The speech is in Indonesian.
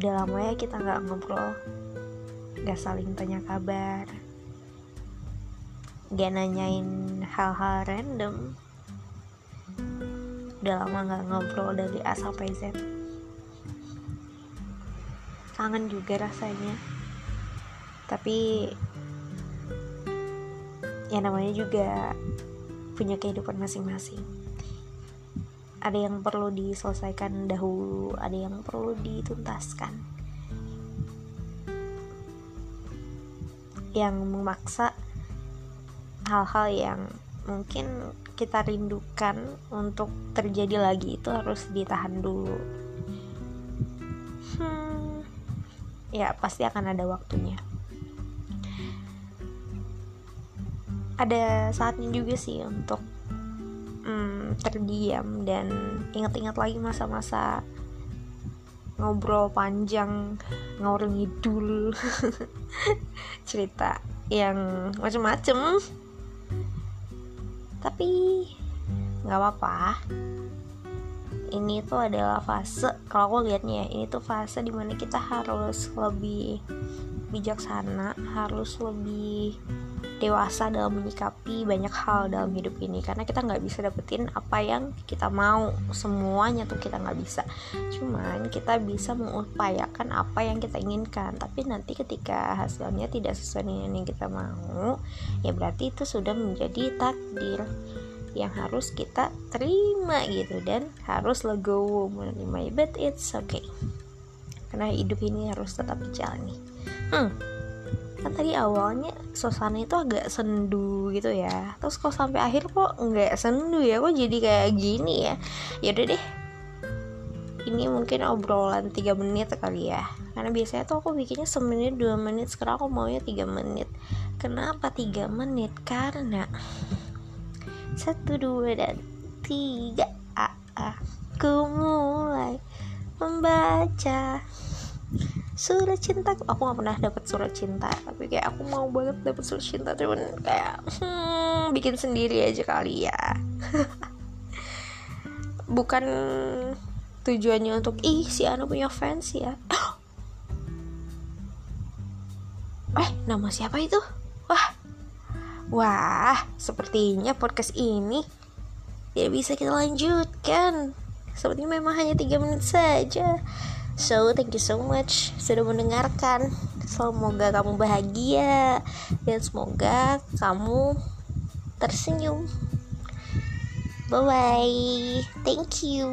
udah lama ya kita nggak ngobrol. Nggak saling tanya kabar. Gak nanyain hal-hal random. Udah lama nggak ngobrol dari A sampai Z. Kangen juga rasanya. Tapi ya namanya juga punya kehidupan masing-masing ada yang perlu diselesaikan dahulu ada yang perlu dituntaskan. Yang memaksa hal-hal yang mungkin kita rindukan untuk terjadi lagi itu harus ditahan dulu. Hmm, ya pasti akan ada waktunya. Ada saatnya juga sih untuk terdiam dan ingat-ingat lagi masa-masa ngobrol panjang ngawur ngidul cerita yang macem-macem. Tapi nggak apa-apa. Ini tuh adalah fase kalau aku lihatnya ya ini tuh fase di mana kita harus lebih bijaksana harus lebih dewasa dalam menyikapi banyak hal dalam hidup ini. Karena kita nggak bisa dapetin apa yang kita mau. Semuanya tuh kita nggak bisa. Cuman kita bisa mengupayakan apa yang kita inginkan. Tapi nanti ketika hasilnya tidak sesuai dengan yang kita mau ya berarti itu sudah menjadi takdir yang harus kita terima gitu. Dan harus legowo menerima. But it's okay. Karena hidup ini harus tetap dijalani. Hmm kan tadi awalnya suasana itu agak sendu gitu ya. Terus kok sampai akhir kok nggak sendu ya? Kok jadi kayak gini ya? Ya udah deh. Ini mungkin obrolan 3 menit kali ya. Karena biasanya tuh aku bikinnya semenit dua menit. Sekarang aku maunya 3 menit. Kenapa 3 menit? Karena satu dua dan tiga. Aku mulai membaca surat cinta. Aku gak pernah dapet surat cinta tapi kayak aku mau banget dapet surat cinta cuman kayak hmm, bikin sendiri aja kali ya. Bukan tujuannya untuk ih si Anu punya fans ya. Eh nama siapa itu? Wah. Wah sepertinya podcast ini tidak bisa kita lanjutkan. Sepertinya memang hanya tiga menit saja So, thank you so much sudah mendengarkan. Semoga kamu bahagia dan semoga kamu tersenyum. Bye bye. Thank you.